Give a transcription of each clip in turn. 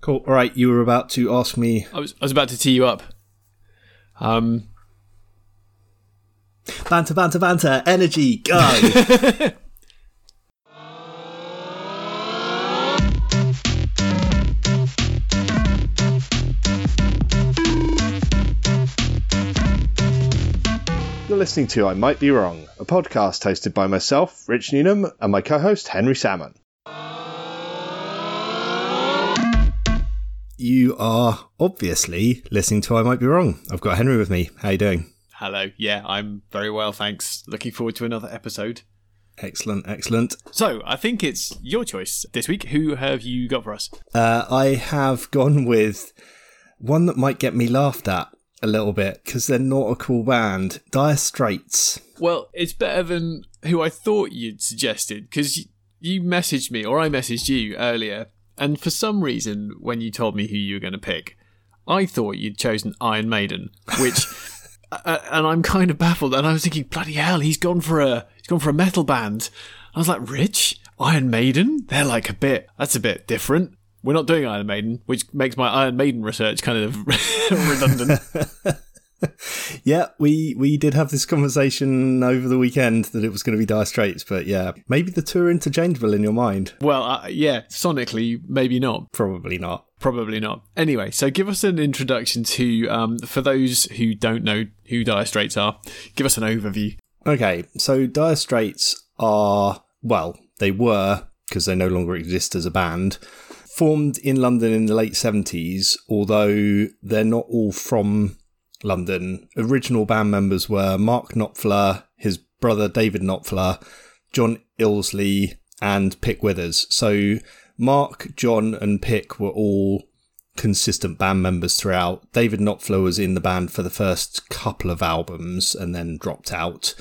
Cool. All right, you were about to ask me. I was I was about to tee you up. Um, Banter, banter, banter, energy, go! You're listening to I Might Be Wrong, a podcast hosted by myself, Rich Newnham, and my co host, Henry Salmon. You are obviously listening to I Might Be Wrong. I've got Henry with me. How you doing? hello. Yeah, I'm very well, thanks. Looking forward to another episode. Excellent, excellent. So, I think it's your choice this week. Who have you got for us? Uh, I have gone with one that might get me laughed at a little bit because they're not a cool band. Dire Straits. Well, it's better than who I thought you'd suggested because you messaged me or I messaged you earlier, and for some reason, when you told me who you were going to pick, I thought you'd chosen Iron Maiden, which. uh, and I'm kind of baffled. And I was thinking, bloody hell, he's gone for a he's gone for a metal band. I was like, Rich, Iron Maiden, they're like a bit that's a bit different. We're not doing Iron Maiden, which makes my Iron Maiden research kind of redundant. Yeah, we we did have this conversation over the weekend that it was going to be Dire Straits, but yeah, maybe the two are interchangeable in your mind. well, uh, yeah, sonically, maybe not. Probably not. Probably not. Anyway, so give us an introduction to, um, for those who don't know who Dire Straits are, give us an overview. Okay, so Dire Straits are, well, they were, because they no longer exist as a band, formed in London in the late 70s, although they're not all from London. Original band members were Mark Knopfler, his brother David Knopfler, John Illsley, and Pick Withers. So Mark, John, and Pick were all consistent band members throughout. David Knopfler was in the band for the first couple of albums and then dropped out.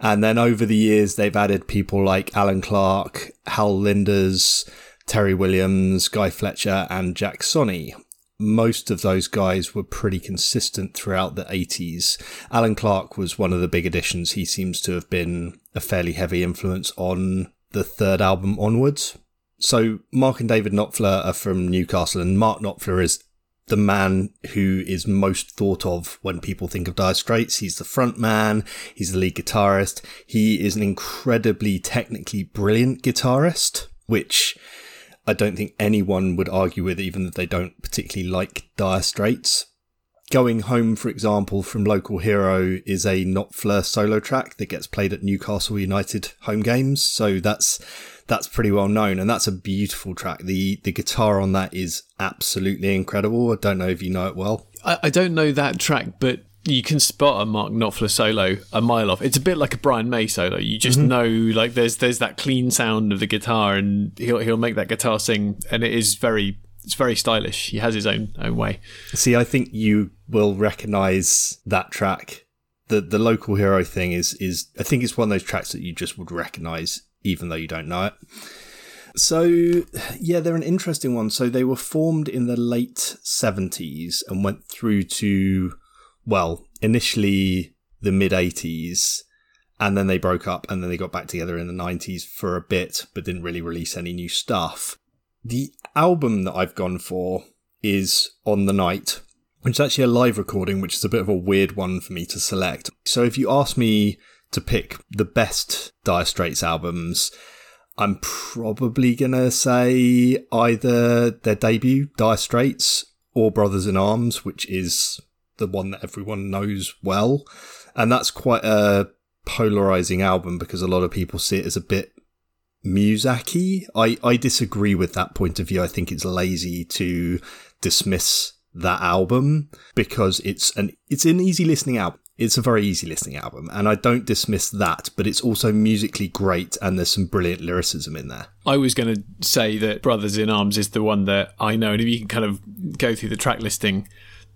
And then over the years, they've added people like Alan Clark, Hal Lindes, Terry Williams, Guy Fletcher, and Jack Sonni. Most of those guys were pretty consistent throughout the 80s. Alan Clark was one of the big additions. He seems to have been a fairly heavy influence on the third album onwards. So Mark and David Knopfler are from Newcastle, and Mark Knopfler is the man who is most thought of when people think of Dire Straits. He's the front man. He's the lead guitarist. He is an incredibly technically brilliant guitarist, which I don't think anyone would argue with, even that they don't particularly like Dire Straits. Going Home, for example, from Local Hero is a Knopfler solo track that gets played at Newcastle United home games. So that's that's pretty well known, and that's a beautiful track. the The guitar on that is absolutely incredible. I don't know if you know it well. I, I don't know that track, but you can spot a Mark Knopfler solo a mile off. It's a bit like a Brian May solo. You just mm-hmm. know, like, there's there's that clean sound of the guitar, and he'll he'll make that guitar sing, and it is very it's very stylish. He has his own own way. See, I think you will recognise that track. The the local hero thing is is I think it's one of those tracks that you just would recognise even though you don't know it. So yeah, they're an interesting one. So they were formed in the late seventies and went through to well, initially the mid eighties, and then they broke up and then they got back together in the nineties for a bit, but didn't really release any new stuff. The album that I've gone for is On the Night, which is actually a live recording, which is a bit of a weird one for me to select. So if you ask me to pick the best Dire Straits albums, I'm probably gonna say either their debut, Dire Straits, or Brothers in Arms, which is the one that everyone knows well. And that's quite a polarizing album because a lot of people see it as a bit Muzaki. I, I disagree with that point of view. I think it's lazy to dismiss that album because it's an it's an easy listening album. It's a very easy listening album, and I don't dismiss that, but it's also musically great and there's some brilliant lyricism in there. I was going to say that Brothers in Arms is the one that I know, and if you can kind of go through the track listing,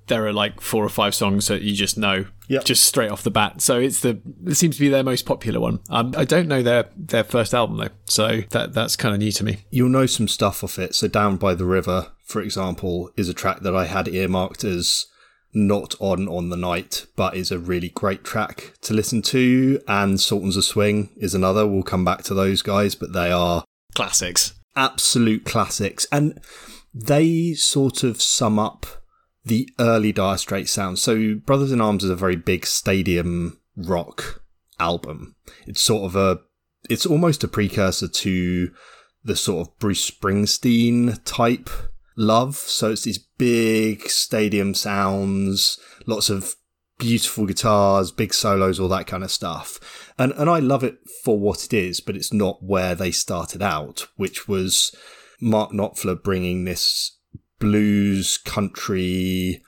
there are like four or five songs that you just know Yep. just straight off the bat. So it's the it seems to be their most popular one. Um, I don't know their their first album though, so that that's kind of new to me. You'll know some stuff off it. So Down by the River, for example, is a track that I had earmarked as not on on the night, but is a really great track to listen to. And Sultans of Swing is another. We'll come back to those guys, but they are Classics. absolute classics. And they sort of sum up the early Dire Straits sound. So Brothers in Arms is a very big stadium rock album. It's sort of a, it's almost a precursor to the sort of Bruce Springsteen type love. So it's these big stadium sounds, lots of beautiful guitars, big solos, all that kind of stuff. And and I love it for what it is, but it's not where they started out, which was Mark Knopfler bringing this blues, country,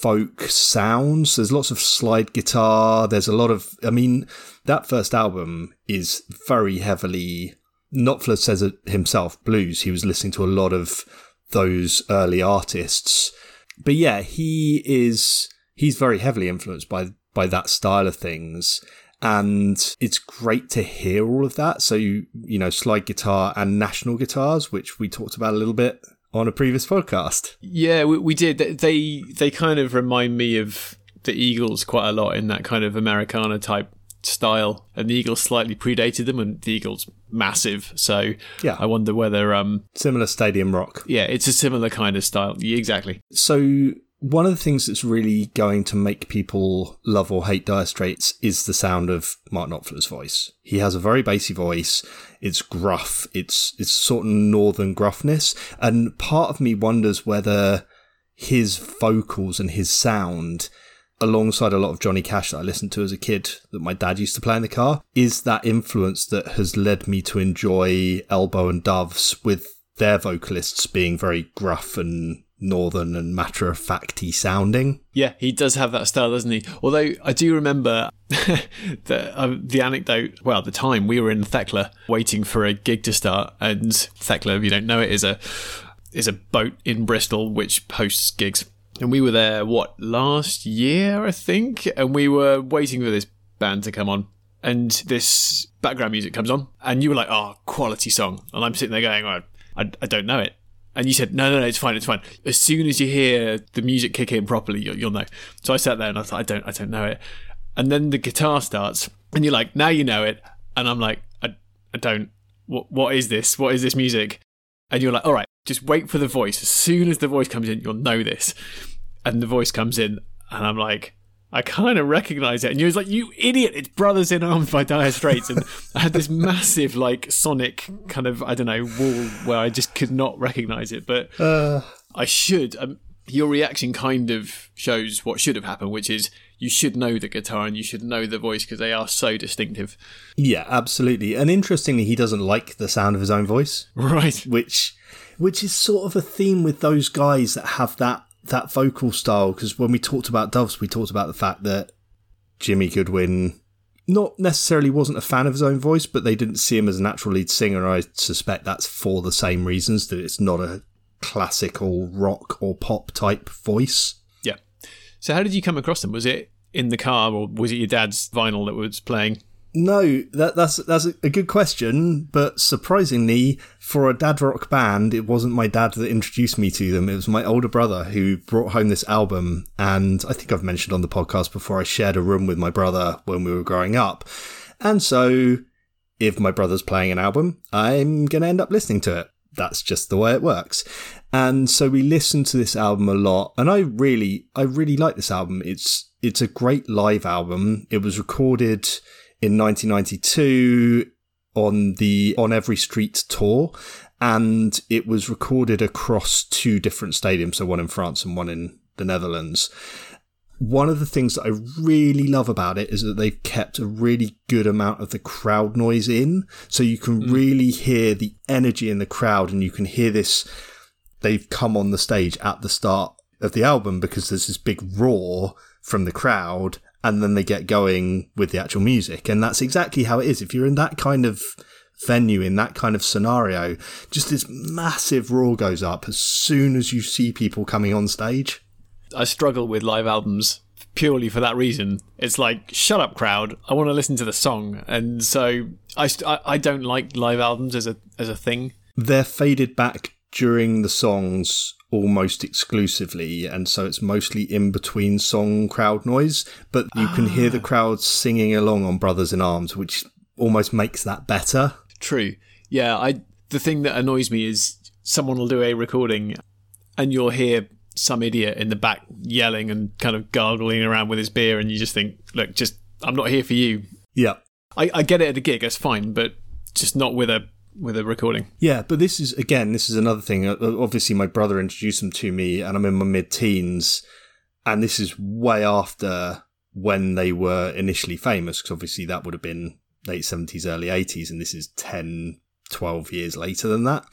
folk sounds. There's lots of slide guitar. There's a lot of, I mean, that first album is very heavily, Knopfler says it himself, blues. He was listening to a lot of those early artists. But yeah, he is, he's very heavily influenced by, by that style of things. And it's great to hear all of that. So, you, you know, slide guitar and national guitars, which we talked about a little bit on a previous podcast. Yeah, we, we did. They they kind of remind me of the Eagles quite a lot in that kind of Americana type style, and the Eagles slightly predated them, and the Eagles massive. So yeah, I wonder whether um similar stadium rock. Yeah, it's a similar kind of style. Yeah, exactly. So one of the things that's really going to make people love or hate Dire Straits is the sound of Mark Knopfler's voice. He has a very bassy voice. It's gruff. It's it's sort of northern gruffness, and part of me wonders whether his vocals and his sound alongside a lot of Johnny Cash that I listened to as a kid that my dad used to play in the car is that influence that has led me to enjoy Elbow and Doves with their vocalists being very gruff and northern and matter of facty sounding. Yeah, he does have that style, doesn't he? Although I do remember the uh, the anecdote. Well, at the time we were in Thekla waiting for a gig to start, and Thekla, if you don't know it, is a is a boat in Bristol which hosts gigs. And we were there what last year, I think, and we were waiting for this band to come on. And this background music comes on, and you were like, "Oh, quality song," and I'm sitting there going, oh, I, I don't know it. And you said, no, no, no, it's fine, it's fine. As soon as you hear the music kick in properly, you'll, you'll know. So I sat there and I thought, I don't, I don't know it. And then the guitar starts, and you're like, now you know it. And I'm like, I, I don't. What, what is this? What is this music? And you're like, all right, just wait for the voice. As soon as the voice comes in, you'll know this. And the voice comes in, and I'm like, I kind of recognize it. And you was like, you idiot, it's Brothers in Arms by Dire Straits. And I had this massive, like, sonic kind of, I don't know, wall where I just could not recognize it. But uh. I should. Um, your reaction kind of shows what should have happened, which is you should know the guitar and you should know the voice because they are so distinctive. Yeah, absolutely. And interestingly, he doesn't like the sound of his own voice. Right. Which which is sort of a theme with those guys that have that that vocal style because when we talked about Doves, we talked about the fact that Jimi Goodwin not necessarily wasn't a fan of his own voice, but they didn't see him as a natural lead singer. I suspect that's for the same reasons that it's not a classical rock or pop type voice. Yeah. So how did you come across them? Was it in the car or was it your dad's vinyl that was playing? No, that, that's that's a good question, but surprisingly, for a dad rock band, it wasn't my dad that introduced me to them. It was my older brother who brought home this album, and I think I've mentioned on the podcast before. I shared a room with my brother when we were growing up, and so if my brother's playing an album, I'm going to end up listening to it. That's just the way it works. And so we listened to this album a lot, and I really, I really like this album. It's it's a great live album. It was recorded in 1992 on the On Every Street tour. And it was recorded across two different stadiums, so one in France and one in the Netherlands. One of the things that I really love about it is that they've kept a really good amount of the crowd noise in. So you can mm. really hear the energy in the crowd and you can hear this. They've come on the stage at the start of the album because there's this big roar from the crowd and then they get going with the actual music. And that's exactly how it is. If you're in that kind of venue, in that kind of scenario, just this massive roar goes up as soon as you see people coming on stage. I struggle with live albums purely for that reason. It's like, shut up, crowd. I want to listen to the song. And so I, I don't like live albums as a, as a thing. They're faded back during the songs almost exclusively, and so it's mostly in between song crowd noise. But you can hear the ah. crowd singing along on Brothers in Arms, which almost makes that better. True. Yeah, I. The thing that annoys me is someone will do a recording and you'll hear some idiot in the back yelling and kind of gargling around with his beer, and you just think, look, just I'm not here for you. Yeah. I, I get it at a gig, that's fine, but just not with a with a recording. Yeah, but this is again, this is another thing. Uh, Obviously, my brother introduced them to me, and I'm in my mid-teens, and this is way after when they were initially famous, because obviously that would have been late 70s, early 80s, and this is 10, 12 years later than that.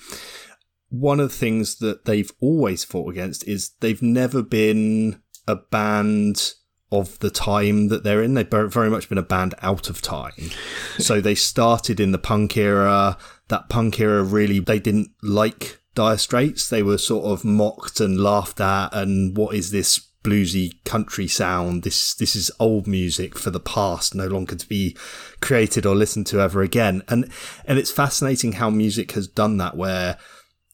One of the things that they've always fought against is they've never been a band of the time that they're in. They've very much been a band out of time. so they started in the punk era. That punk era really, they didn't like Dire Straits. They were sort of mocked and laughed at. And what is this bluesy country sound? This this is old music for the past, no longer to be created or listened to ever again. And and it's fascinating how music has done that, where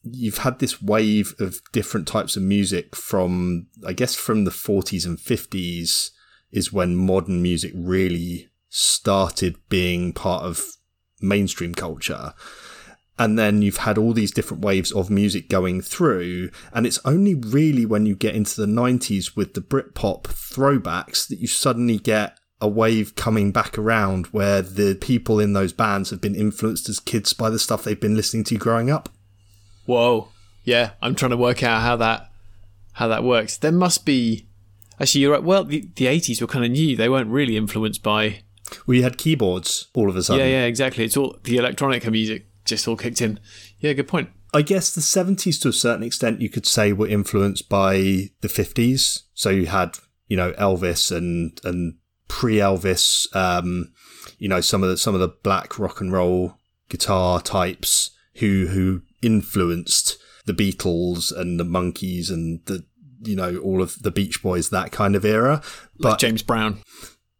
you've had this wave of different types of music from, I guess, from the 40s and 50s is when modern music really started being part of mainstream culture. And then you've had all these different waves of music going through. And it's only really when you get into the 90s with the Britpop throwbacks that you suddenly get a wave coming back around where the people in those bands have been influenced as kids by the stuff they've been listening to growing up. Whoa. Yeah, I'm trying to work out how that how that works. There must be actually you're right. Well, the, the 80s were kind of new. They weren't really influenced by We had keyboards all of a sudden. Yeah, yeah, exactly. It's all the electronic music just all kicked in. Yeah, good point. I guess the 70s to a certain extent you could say were influenced by the 50s. So you had, you know, Elvis and and pre-Elvis um, you know, some of the some of the black rock and roll guitar types who who influenced the Beatles and the Monkees and the you know all of the Beach Boys that kind of era. But like James Brown.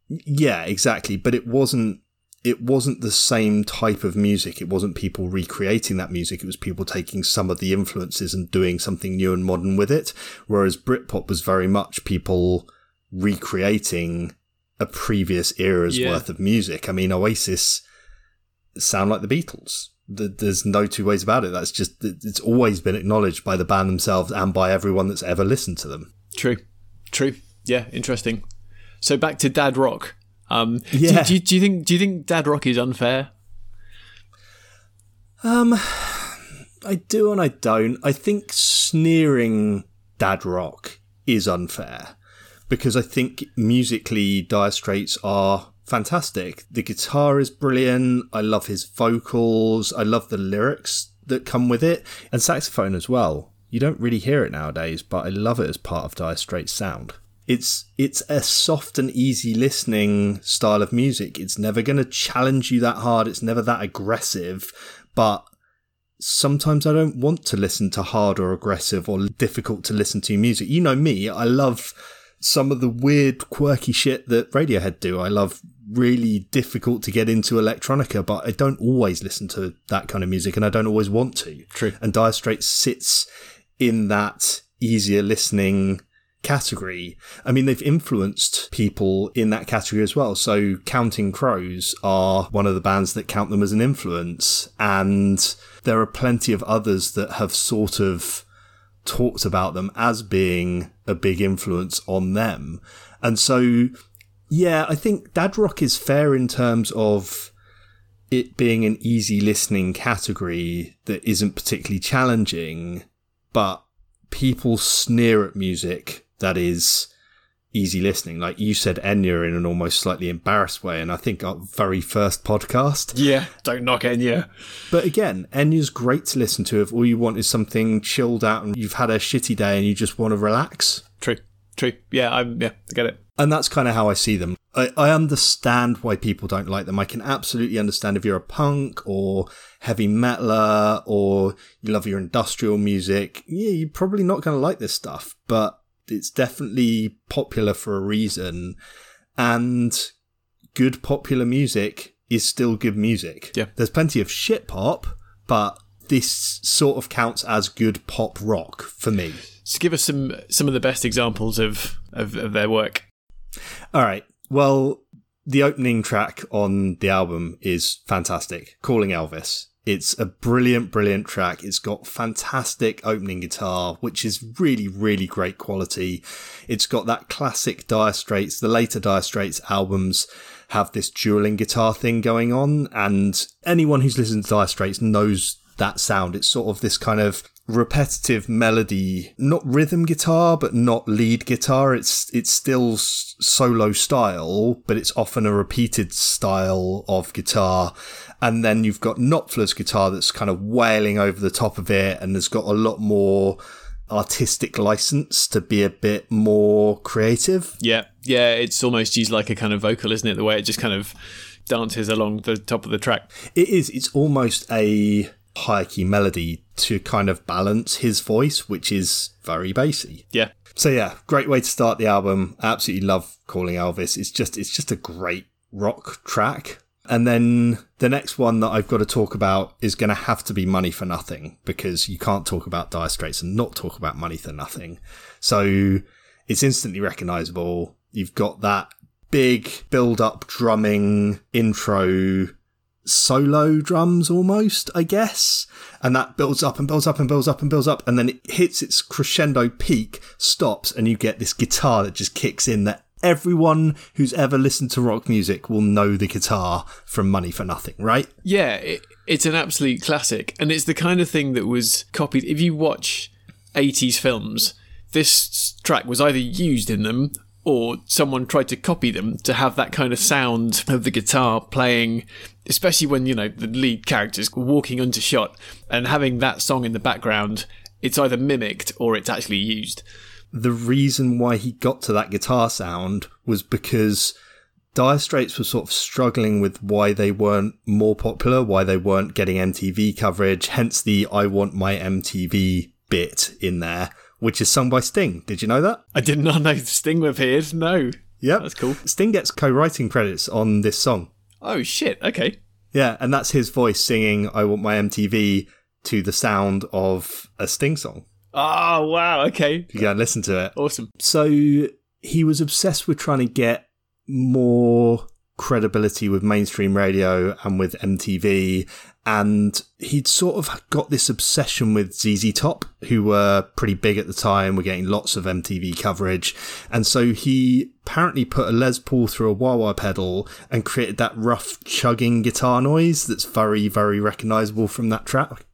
Yeah, exactly. But it wasn't it wasn't the same type of music. It wasn't people recreating that music. It was people taking some of the influences and doing something new and modern with it. Whereas Britpop was very much people recreating a previous era's yeah. worth of music. I mean, Oasis sound like the Beatles there's no two ways about it. That's just it's always been acknowledged by the band themselves and by everyone that's ever listened to them. True, true. Yeah, interesting. So back to Dad Rock. Um, yeah. Do, do, do you think do you think Dad Rock is unfair? Um, I do and I don't. I think sneering Dad Rock is unfair because I think musically Dire Straits are fantastic. The guitar is brilliant. I love his vocals. I love the lyrics that come with it, and saxophone as well. You don't really hear it nowadays, but I love it as part of Dire Straits' sound. It's it's a soft and easy listening style of music. It's never going to challenge you that hard. It's never that aggressive, but sometimes I don't want to listen to hard or aggressive or difficult to listen to music. You know me, I love some of the weird, quirky shit that Radiohead do. I love really difficult to get into electronica, but I don't always listen to that kind of music and I don't always want to. True. And Dire Straits sits in that easier listening category. I mean, they've influenced people in that category as well. So Counting Crows are one of the bands that count them as an influence. And there are plenty of others that have sort of talked about them as being a big influence on them. And so yeah, I think Dad Rock is fair in terms of it being an easy listening category that isn't particularly challenging, but people sneer at music that is easy listening. Like you said, Enya in an almost slightly embarrassed way, and I think our very first podcast. Yeah, don't knock Enya. But again, Enya's great to listen to if all you want is something chilled out and you've had a shitty day and you just want to relax. True, true. Yeah, I'm yeah, I get it. And that's kind of how I see them. I, I understand why people don't like them. I can absolutely understand if you're a punk or heavy metaler or you love your industrial music. Yeah, you're probably not going to like this stuff, but it's definitely popular for a reason. And good popular music is still good music. Yeah. There's plenty of shit pop, but this sort of counts as good pop rock for me. Give us some some of the best examples of, of, of their work. All right. Well, the opening track on the album is fantastic. Calling Elvis. It's a brilliant, brilliant track. It's got fantastic opening guitar, which is really, really great quality. It's got that classic Dire Straits, the later Dire Straits albums have this dueling guitar thing going on. And anyone who's listened to Dire Straits knows that sound. It's sort of this kind of repetitive melody, not rhythm guitar, but not lead guitar. It's it's still solo style, but it's often a repeated style of guitar. And then you've got Knopfler's guitar that's kind of wailing over the top of it, and has got a lot more artistic license to be a bit more creative. Yeah, yeah, it's almost used like a kind of vocal, isn't it? The way it just kind of dances along the top of the track. It is. It's almost a high key melody to kind of balance his voice, which is very bassy. Yeah. So yeah, great way to start the album. absolutely love calling Elvis. It's just it's just a great rock track. And then the next one that I've got to talk about is going to have to be Money for Nothing because you can't talk about Dire Straits and not talk about Money for Nothing. So it's instantly recognizable. You've got that big build up drumming intro solo drums almost, I guess. And that builds up and builds up and builds up and builds up. And then it hits its crescendo peak, stops, and you get this guitar that just kicks in that everyone who's ever listened to rock music will know the guitar from Money for Nothing, right? Yeah, it, it's an absolute classic. And it's the kind of thing that was copied. If you watch 80s films, this track was either used in them or someone tried to copy them to have that kind of sound of the guitar playing, especially when, you know, the lead characters walking onto shot and having that song in the background, it's either mimicked or it's actually used. The reason why he got to that guitar sound was because Dire Straits were sort of struggling with why they weren't more popular, why they weren't getting MTV coverage, hence the I want my MTV bit in there which is sung by Sting. Did you know that? I did not know Sting appeared. No. Yep. That's cool. Sting gets co writing credits on this song. Oh, shit. Okay. Yeah, and that's his voice singing I Want My MTV to the sound of a Sting song. Oh, wow. Okay. You go and listen to it. Awesome. So he was obsessed with trying to get more credibility with mainstream radio and with MTV. And he'd sort of got this obsession with ZZ Top, who were pretty big at the time, were getting lots of MTV coverage. And so he apparently put a Les Paul through a wah wah pedal and created that rough chugging guitar noise that's very, very recognizable from that track.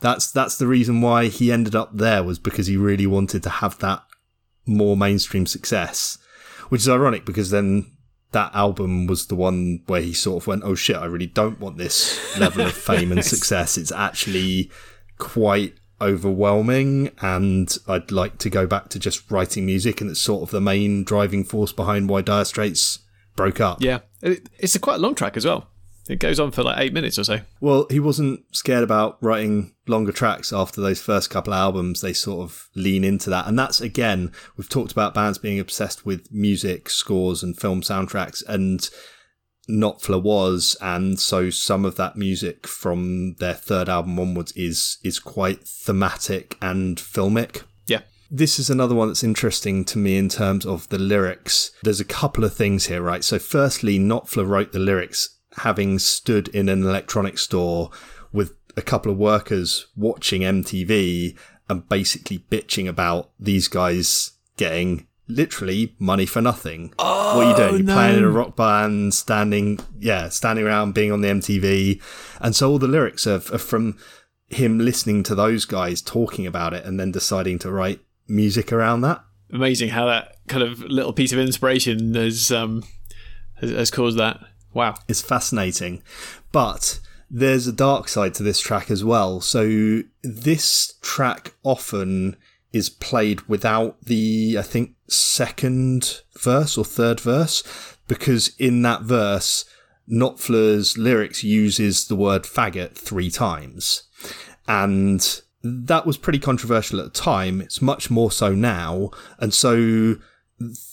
That's, that's the reason why he ended up there was because he really wanted to have that more mainstream success, which is ironic because then that album was the one where he sort of went, "Oh shit, I really don't want this level of fame and success. It's actually quite overwhelming, and I'd like to go back to just writing music." And it's sort of the main driving force behind why Dire Straits broke up. Yeah, it's a quite long track as well. It goes on for like eight minutes or so. Well, he wasn't scared about writing longer tracks after those first couple of albums. They sort of lean into that. And that's again, we've talked about bands being obsessed with music, scores, and film soundtracks. And Knopfler was, and so some of that music from their third album onwards is is quite thematic and filmic. Yeah. This is another one that's interesting to me in terms of the lyrics. There's a couple of things here, right? So firstly, Knopfler wrote the lyrics having stood in an electronics store with a couple of workers watching MTV and basically bitching about these guys getting literally money for nothing. Oh, what are you doing? You're no. playing in a rock band, standing, yeah, standing around, being on the MTV. And so all the lyrics are, are from him listening to those guys talking about it and then deciding to write music around that. Amazing how that kind of little piece of inspiration has um, has, has caused that. Wow. It's fascinating. But there's a dark side to this track as well. So this track often is played without the, I think, second verse or third verse, because in that verse, Knopfler's lyrics uses the word faggot three times. And that was pretty controversial at the time. It's much more so now. And so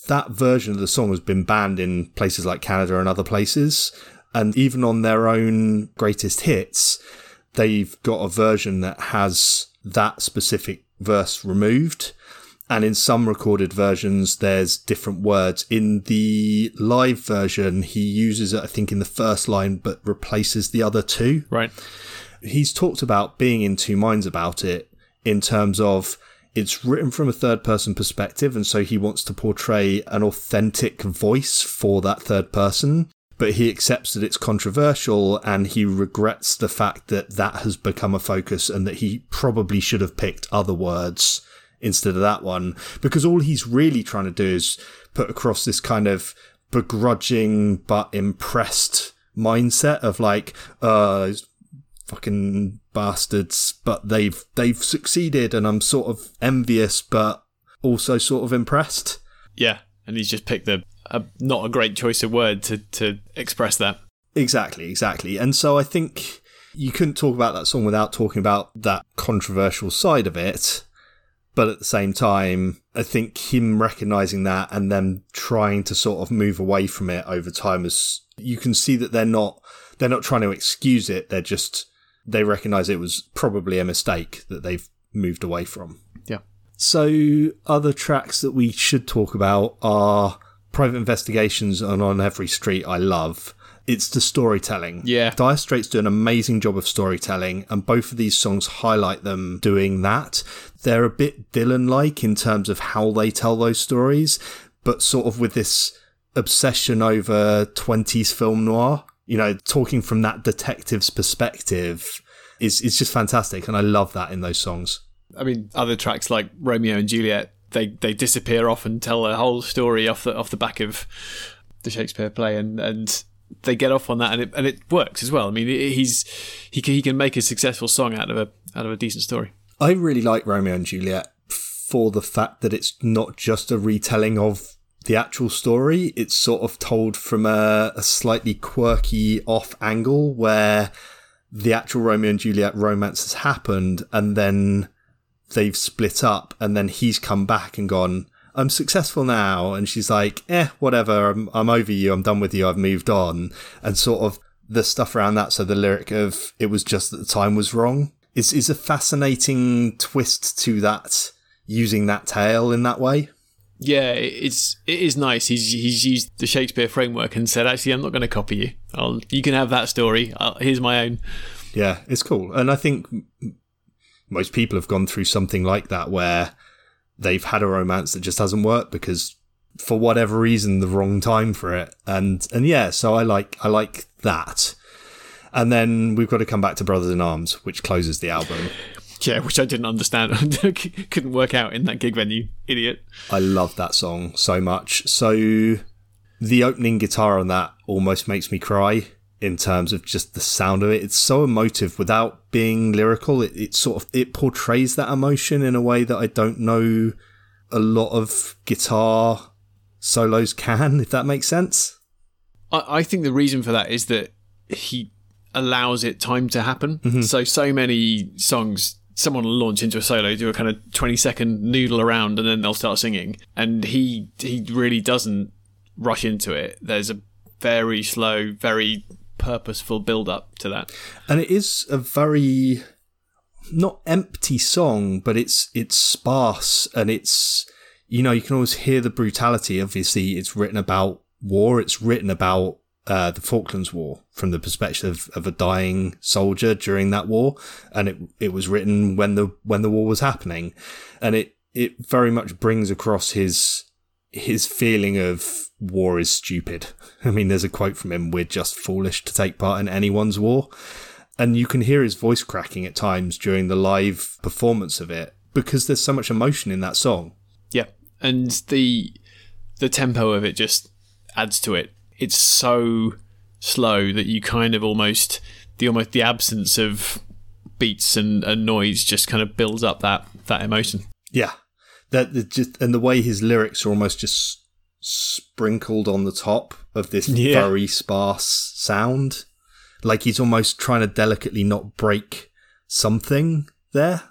that version of the song has been banned in places like Canada and other places. And even on their own greatest hits, they've got a version that has that specific verse removed. and in some recorded versions, there's different words. In the live version, he uses it, I think, in the first line, but replaces the other two. Right. He's talked about being in two minds about it in terms of it's written from a third person perspective, and so he wants to portray an authentic voice for that third person. But he accepts that it's controversial and he regrets the fact that that has become a focus and that he probably should have picked other words instead of that one because all he's really trying to do is put across this kind of begrudging but impressed mindset of like, uh, fucking bastards, but they've they've succeeded, and I'm sort of envious, but also sort of impressed. Yeah, and he's just picked a, a not a great choice of word to to express that. Exactly, exactly, and so I think you couldn't talk about that song without talking about that controversial side of it. But at the same time, I think him recognizing that and then trying to sort of move away from it over time is you can see that they're not they're not trying to excuse it. They're just they recognize it was probably a mistake that they've moved away from. Yeah. So, other tracks that we should talk about are Private Investigations and On Every Street I Love. It's the storytelling. Yeah. Dire Straits do an amazing job of storytelling, and both of these songs highlight them doing that. They're a bit Dylan like in terms of how they tell those stories, but sort of with this obsession over 20s film noir you know, talking from that detective's perspective is is just fantastic, and I love that in those songs. I mean, other tracks like Romeo and Juliet, they they disappear off and tell a whole story off the off the back of the Shakespeare play, and and they get off on that, and it and it works as well. I mean, he's he can, he can make a successful song out of a out of a decent story. I really like Romeo and Juliet for the fact that it's not just a retelling of the actual story. It's sort of told from a, a slightly quirky off angle where the actual Romeo and Juliet romance has happened and then they've split up and then he's come back and gone, I'm successful now. And she's like, eh, whatever. I'm, I'm over you. I'm done with you. I've moved on. And sort of the stuff around that. So the lyric of it was just that the time was wrong is, is a fascinating twist to that, using that tale in that way yeah, it's it is nice. He's he's used the Shakespeare framework and said, actually, I'm not going to copy you. I'll you can have that story. I'll, here's my own. Yeah, it's cool, and I think most people have gone through something like that where they've had a romance that just hasn't worked because for whatever reason the wrong time for it and and yeah so i like i like that and then we've got to come back to brothers in arms which closes the album yeah, which I didn't understand. Couldn't work out in that gig venue. Idiot. I love that song so much. So the opening guitar on that almost makes me cry in terms of just the sound of it. It's so emotive without being lyrical. It, it sort of it portrays that emotion in a way that I don't know a lot of guitar solos can, if that makes sense. I, I think the reason for that is that he allows it time to happen. Mm-hmm. So so many songs someone will launch into a solo, do a kind of 20 second noodle around, and then they'll start singing. And he he really doesn't rush into it. There's a very slow, very purposeful build up to that. And it is a very not empty song, but it's it's sparse and it's you know, you can always hear the brutality. Obviously, it's written about war, it's written about uh, the Falklands War from the perspective of a dying soldier during that war, and it it was written when the when the war was happening, and it it very much brings across his his feeling of war is stupid. I mean, there's a quote from him: "We're just foolish to take part in anyone's war," and you can hear his voice cracking at times during the live performance of it because there's so much emotion in that song. Yeah, and the the tempo of it just adds to it it's so slow that you kind of almost the almost the absence of beats and, and noise just kind of builds up that that emotion. Yeah, that just and the way his lyrics are almost just sprinkled on the top of this yeah. very sparse sound, like he's almost trying to delicately not break something there.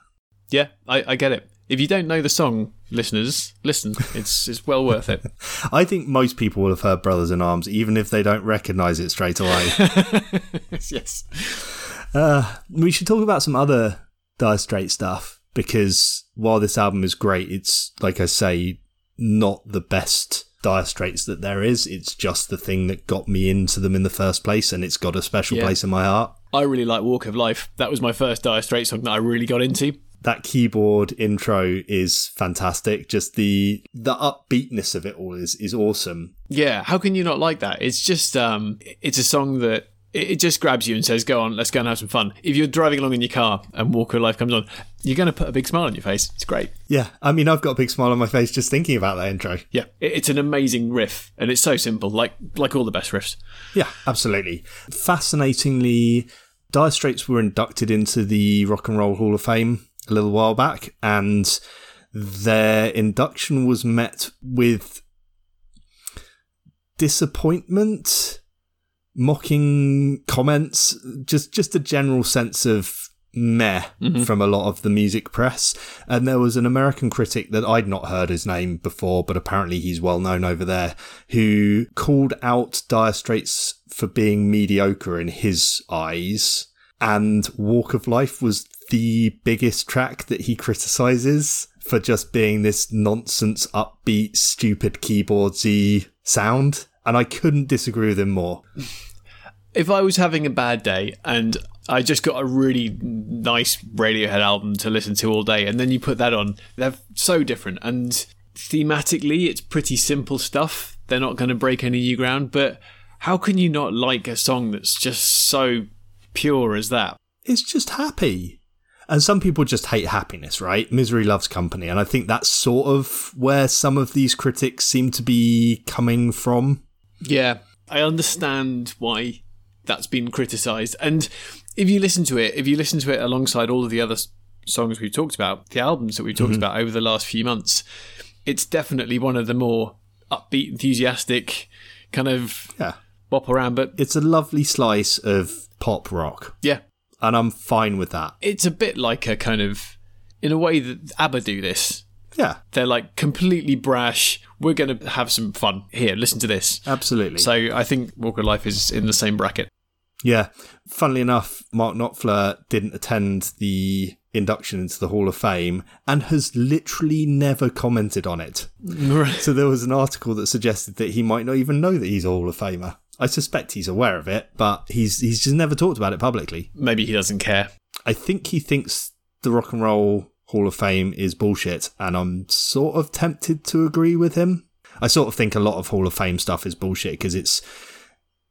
Yeah, I, I get it. If you don't know the song, listeners, listen. It's it's well worth it. I think most people will have heard Brothers in Arms, even if they don't recognise it straight away. yes. Uh, we should talk about some other Dire Straight stuff because while this album is great, it's like I say, not the best Dire Straits that there is. It's just the thing that got me into them in the first place, and it's got a special Yeah. place in my heart. I really like Walk of Life. That was my first Dire Straits song that I really got into. That keyboard intro is fantastic. Just the the upbeatness of it all is is awesome. Yeah, how can you not like that? It's just um it's a song that it just grabs you and says, "Go on, let's go and have some fun." If you're driving along in your car and Walk of Life comes on, you're going to put a big smile on your face. It's great. Yeah, I mean, I've got a big smile on my face just thinking about that intro. Yeah, it's an amazing riff, and it's so simple, like like all the best riffs. Yeah, absolutely. Fascinatingly, Dire Straits were inducted into the Rock and Roll Hall of Fame a little while back, and their induction was met with disappointment, mocking comments, just just a general sense of meh mm-hmm. from a lot of the music press. And there was an American critic that I'd not heard his name before, but apparently he's well known over there, who called out Dire Straits for being mediocre in his eyes. And Walk of Life was the biggest track that he criticizes for just being this nonsense, upbeat, stupid keyboardsy sound. And I couldn't disagree with him more. If I was having a bad day and I just got a really nice Radiohead album to listen to all day, and then you put that on, they're so different. And thematically, it's pretty simple stuff. They're not going to break any new ground, but how can you not like a song that's just so pure as that? it's just happy. And some people just hate happiness, right? Misery loves company. And I think that's sort of where some of these critics seem to be coming from. Yeah, I understand why that's been criticised. And if you listen to it, if you listen to it alongside all of the other songs we've talked about, the albums that we've talked mm-hmm. about over the last few months, it's definitely one of the more upbeat, enthusiastic, kind of Yeah. bop around. But It's a lovely slice of pop rock. yeah, And I'm fine with that. it's a bit like a kind of, in a way that ABBA do this. Yeah, They're like completely brash. We're going to have some fun. Here, listen to this. absolutely. So I think Walk of Life is in the same bracket. yeah. Funnily enough, Mark Knopfler didn't attend the induction into the Hall of Fame and has literally never commented on it. Right. So there was an article that suggested that he might not even know that he's a Hall of Famer. I suspect he's aware of it, but he's he's just never talked about it publicly. Maybe he doesn't care. I think he thinks the Rock and Roll Hall of Fame is bullshit, and I'm sort of tempted to agree with him. I sort of think a lot of Hall of Fame stuff is bullshit because it's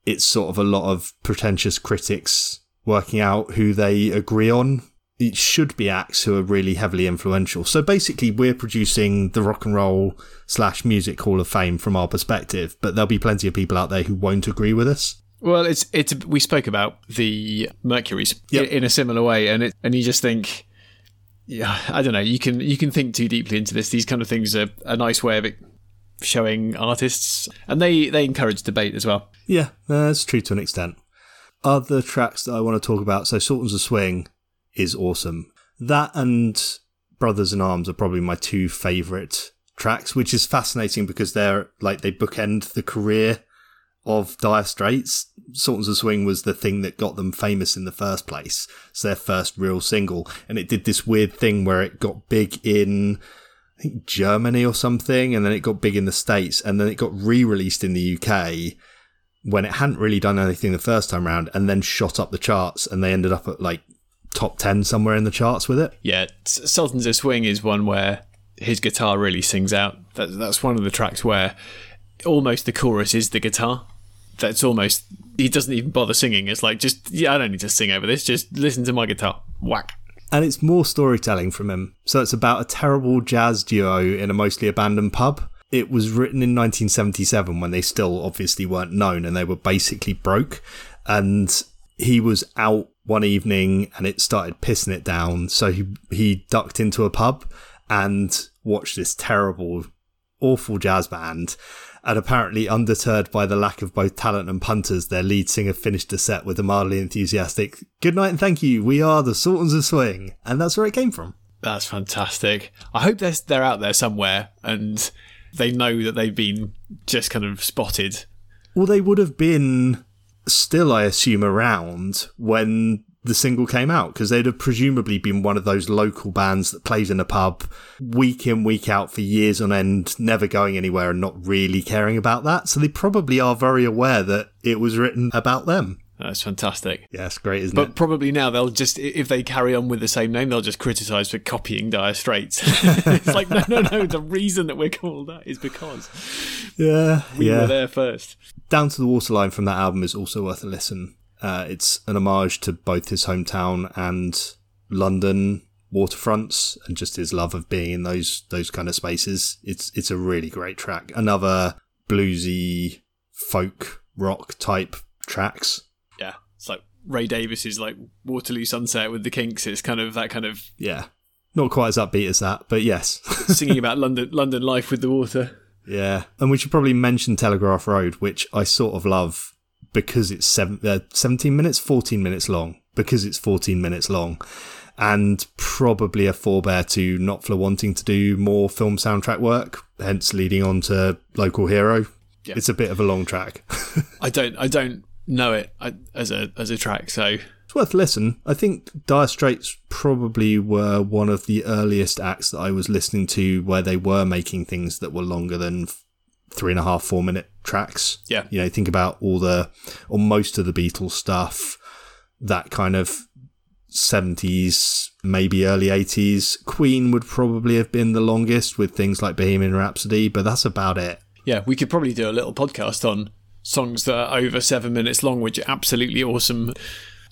it's sort of a lot of pretentious critics working out who they agree on. It should be acts who are really heavily influential. So basically, we're producing the Rock and Roll slash Music Hall of Fame from our perspective, but there'll be plenty of people out there who won't agree with us. Well, it's it's we spoke about the Mercuries Yep. in, a similar way, and it and you just think, yeah, I don't know. You can you can think too deeply into this. These kind of things are a nice way of it showing artists, and they they encourage debate as well. Yeah, that's true to an extent. Other tracks that I want to talk about, so Sultans of Swing is awesome. That and Brothers in Arms are probably my two favourite tracks, which is fascinating because they're like they bookend the career of Dire Straits. Sultans of Swing was the thing that got them famous in the first place. It's their first real single, and it did this weird thing where it got big in I think Germany or something, and then it got big in the States, and then it got re-released in the UK when it hadn't really done anything the first time round, and then shot up the charts, and they ended up at like top ten somewhere in the charts with it. Yeah, Sultans of Swing is one where his guitar really sings out. That, that's one of the tracks where almost the chorus is the guitar. That's almost he doesn't even bother singing. It's like just yeah, I don't need to sing over this. Just listen to my guitar. Whack. And it's more storytelling from him. So it's about a terrible jazz duo in a mostly abandoned pub. It was written in 1977 when they still obviously weren't known and they were basically broke. And he was out one evening and it started pissing it down. So he, he ducked into a pub and watched this terrible, awful jazz band. And apparently, undeterred by the lack of both talent and punters, their lead singer finished the set with a mildly enthusiastic, Good night and thank you, we are the Sultans of Swing. And that's where it came from. That's fantastic. I hope they're they're out there somewhere and they know that they've been just kind of spotted. Well, they would have been still, I assume, around when the single came out because they'd have presumably been one of those local bands that plays in a pub week in, week out for years on end, never going anywhere and not really caring about that. So they probably are very aware that it was written about them. That's fantastic. Yeah, it's great, isn't But it? probably now they'll just, if they carry on with the same name, they'll just criticise for copying Dire Straits. it's like, no, no, no. The reason that we're called that is because Yeah, we yeah. were there first. Down to the Waterline from that album is also worth a listen. Uh, it's an homage to both his hometown and London waterfronts, and just his love of being in those those kind of spaces. It's it's a really great track. Another bluesy folk rock type tracks. It's like Ray Davies's like Waterloo Sunset with the Kinks. It's kind of that kind of Yeah, not quite as upbeat as that, but yes. singing about London London life with the water. Yeah, and we should probably mention Telegraph Road, which I sort of love because it's seven, uh, 17 minutes, 14 minutes long, because it's 14 minutes long, and probably a forebear to Knopfler wanting to do more film soundtrack work, hence leading on to Local Hero. Yeah. It's a bit of a long track. I don't I don't know it uh, as a as a track, so It's worth a listen. I think Dire Straits probably were one of the earliest acts that I was listening to where they were making things that were longer than three and a half, four minute tracks. Yeah. You know, think about all the, or most of the Beatles stuff, that kind of 70s, maybe early 80s. Queen would probably have been the longest with things like Bohemian Rhapsody, but that's about it. yeah, we could probably do a little podcast on songs that are over seven minutes long, which are absolutely awesome.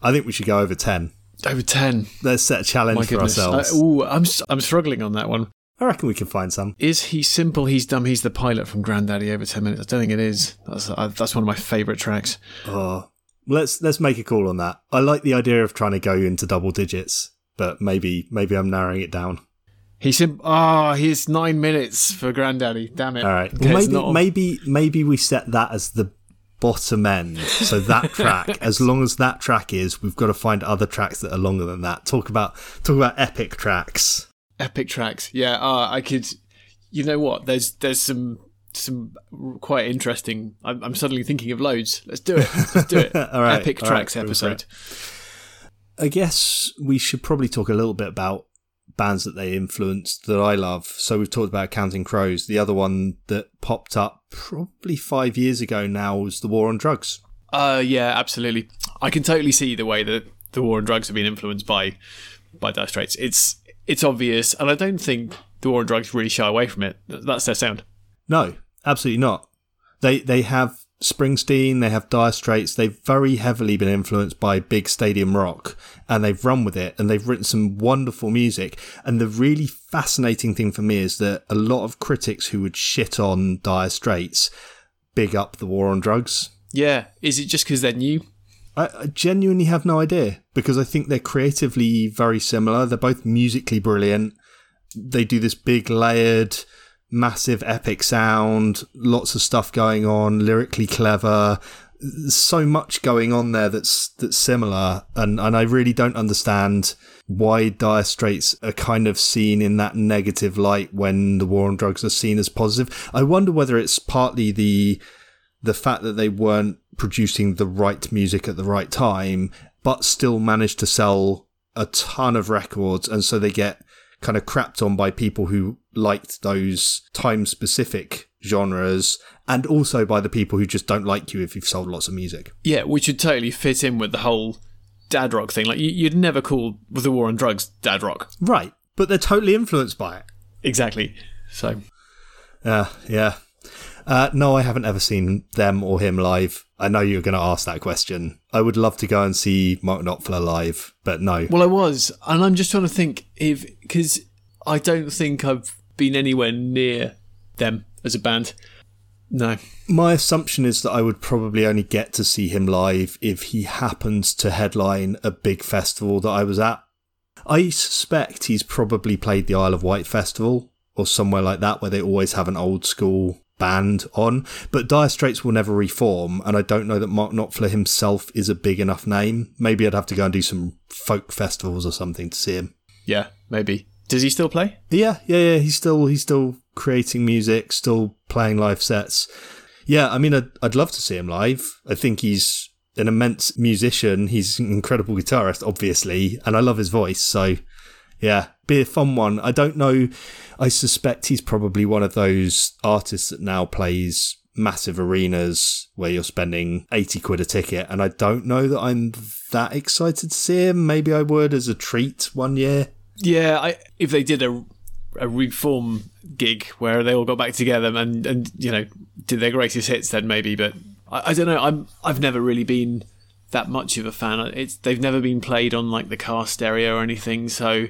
I think we should go over 10. Over ten. Let's set a challenge My for goodness. ourselves. I, ooh, I'm I'm struggling on that one. I reckon we can find some. Is he simple? He's dumb. He's the pilot from Grandaddy. Over ten minutes. I don't think it is. That's uh, that's one of my favourite tracks. Oh, let's let's make a call on that. I like the idea of trying to go into double digits, but maybe maybe I'm narrowing it down. He's sim- ah, he's nine minutes for Grandaddy. Damn it. All right, Okay, well, maybe not- maybe maybe we set that as the bottom end. So that track, as long as that track is, we've got to find other tracks that are longer than that. Talk about talk about epic tracks. epic tracks. Yeah, uh, I could. You know what? There's there's some some quite interesting. I'm, I'm suddenly thinking of loads. Let's do it. Let's do it. All right, epic all right, tracks for episode. I guess we should probably talk a little bit about bands that they influenced that I love. So we've talked about Counting Crows. The other one that popped up probably five years ago now was The War on Drugs. Uh, yeah, absolutely. I can totally see the way that the war on drugs have been influenced by by Dire Straits. It's it's obvious, and I don't think the war on drugs really shy away from it. That's their sound. No, absolutely not. They they have Springsteen, they have Dire Straits. They've very heavily been influenced by big stadium rock, and they've run with it, and they've written some wonderful music. And the really fascinating thing for me is that a lot of critics who would shit on Dire Straits big up the war on drugs. Yeah, is it just because they're new? I, I genuinely have no idea because I think they're creatively very similar. They're both musically brilliant. They do this big layered, massive epic sound, lots of stuff going on, lyrically clever. There's so much going on there that's that's similar, and and I really don't understand why Dire Straits are kind of seen in that negative light when the war on drugs are seen as positive. I wonder whether it's partly the the fact that they weren't producing the right music at the right time, but still managed to sell a ton of records, and so they get kind of crapped on by people who liked those time specific genres, and also by the people who just don't like you if you've sold lots of music. Yeah, which would totally fit in with the whole dad rock thing. Like you, you'd never call the war on drugs dad rock. Right, but they're totally influenced by it. Exactly. So Yeah, yeah. Uh, no, I haven't ever seen them or him live. I know you're going to ask that question. I would love to go and see Mark Knopfler live, but no. Well, I was, and I'm just trying to think if because I don't think I've been anywhere near them as a band. No, My assumption is that I would probably only get to see him live if he happens to headline a big festival that I was at. I suspect he's probably played the Isle of Wight Festival or somewhere like that where they always have an old school band on. But Dire Straits will never reform, and I don't know that Mark Knopfler himself is a big enough name. Maybe I'd have to go and do some folk festivals or something to see him. yeah, maybe. Does he still play? Yeah, yeah, yeah. He's still he's still creating music, still playing live sets. Yeah, I mean, I'd, I'd love to see him live. I think he's an immense musician. He's an incredible guitarist, obviously, and I love his voice. So, yeah, be a fun one. I don't know. I suspect he's probably one of those artists that now plays massive arenas where you're spending 80 quid a ticket. And I don't know that I'm that excited to see him. Maybe I would as a treat one year. Yeah, I, if they did a a reform gig where they all got back together and and you know did their greatest hits, then maybe. But I, I don't know. I'm I've never really been that much of a fan. It's they've never been played on like the car stereo or anything, so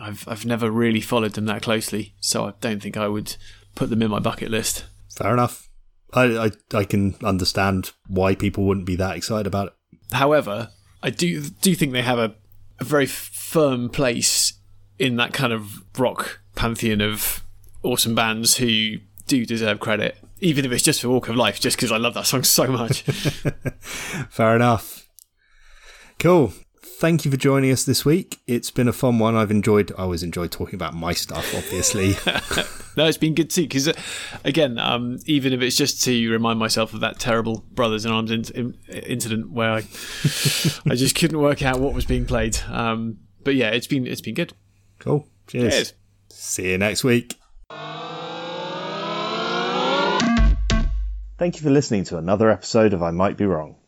I've I've never really followed them that closely. So I don't think I would put them in my bucket list. Fair enough. I I, I can understand why people wouldn't be that excited about it. However, I do do think they have a, a very firm place in that kind of rock pantheon of awesome bands who do deserve credit, even if it's just for Walk of Life, just because I love that song so much. Fair enough. Cool. Thank you for joining us this week. It's been a fun one. I've enjoyed. I always enjoy talking about my stuff, obviously. no, it's been good too. Because uh, again, um, even if it's just to remind myself of that terrible Brothers in Arms in- in- incident where I, I just couldn't work out what was being played. Um, but yeah, it's been it's been good. Cool. Cheers. Cheers. See you next week. Thank you for listening to another episode of I Might Be Wrong.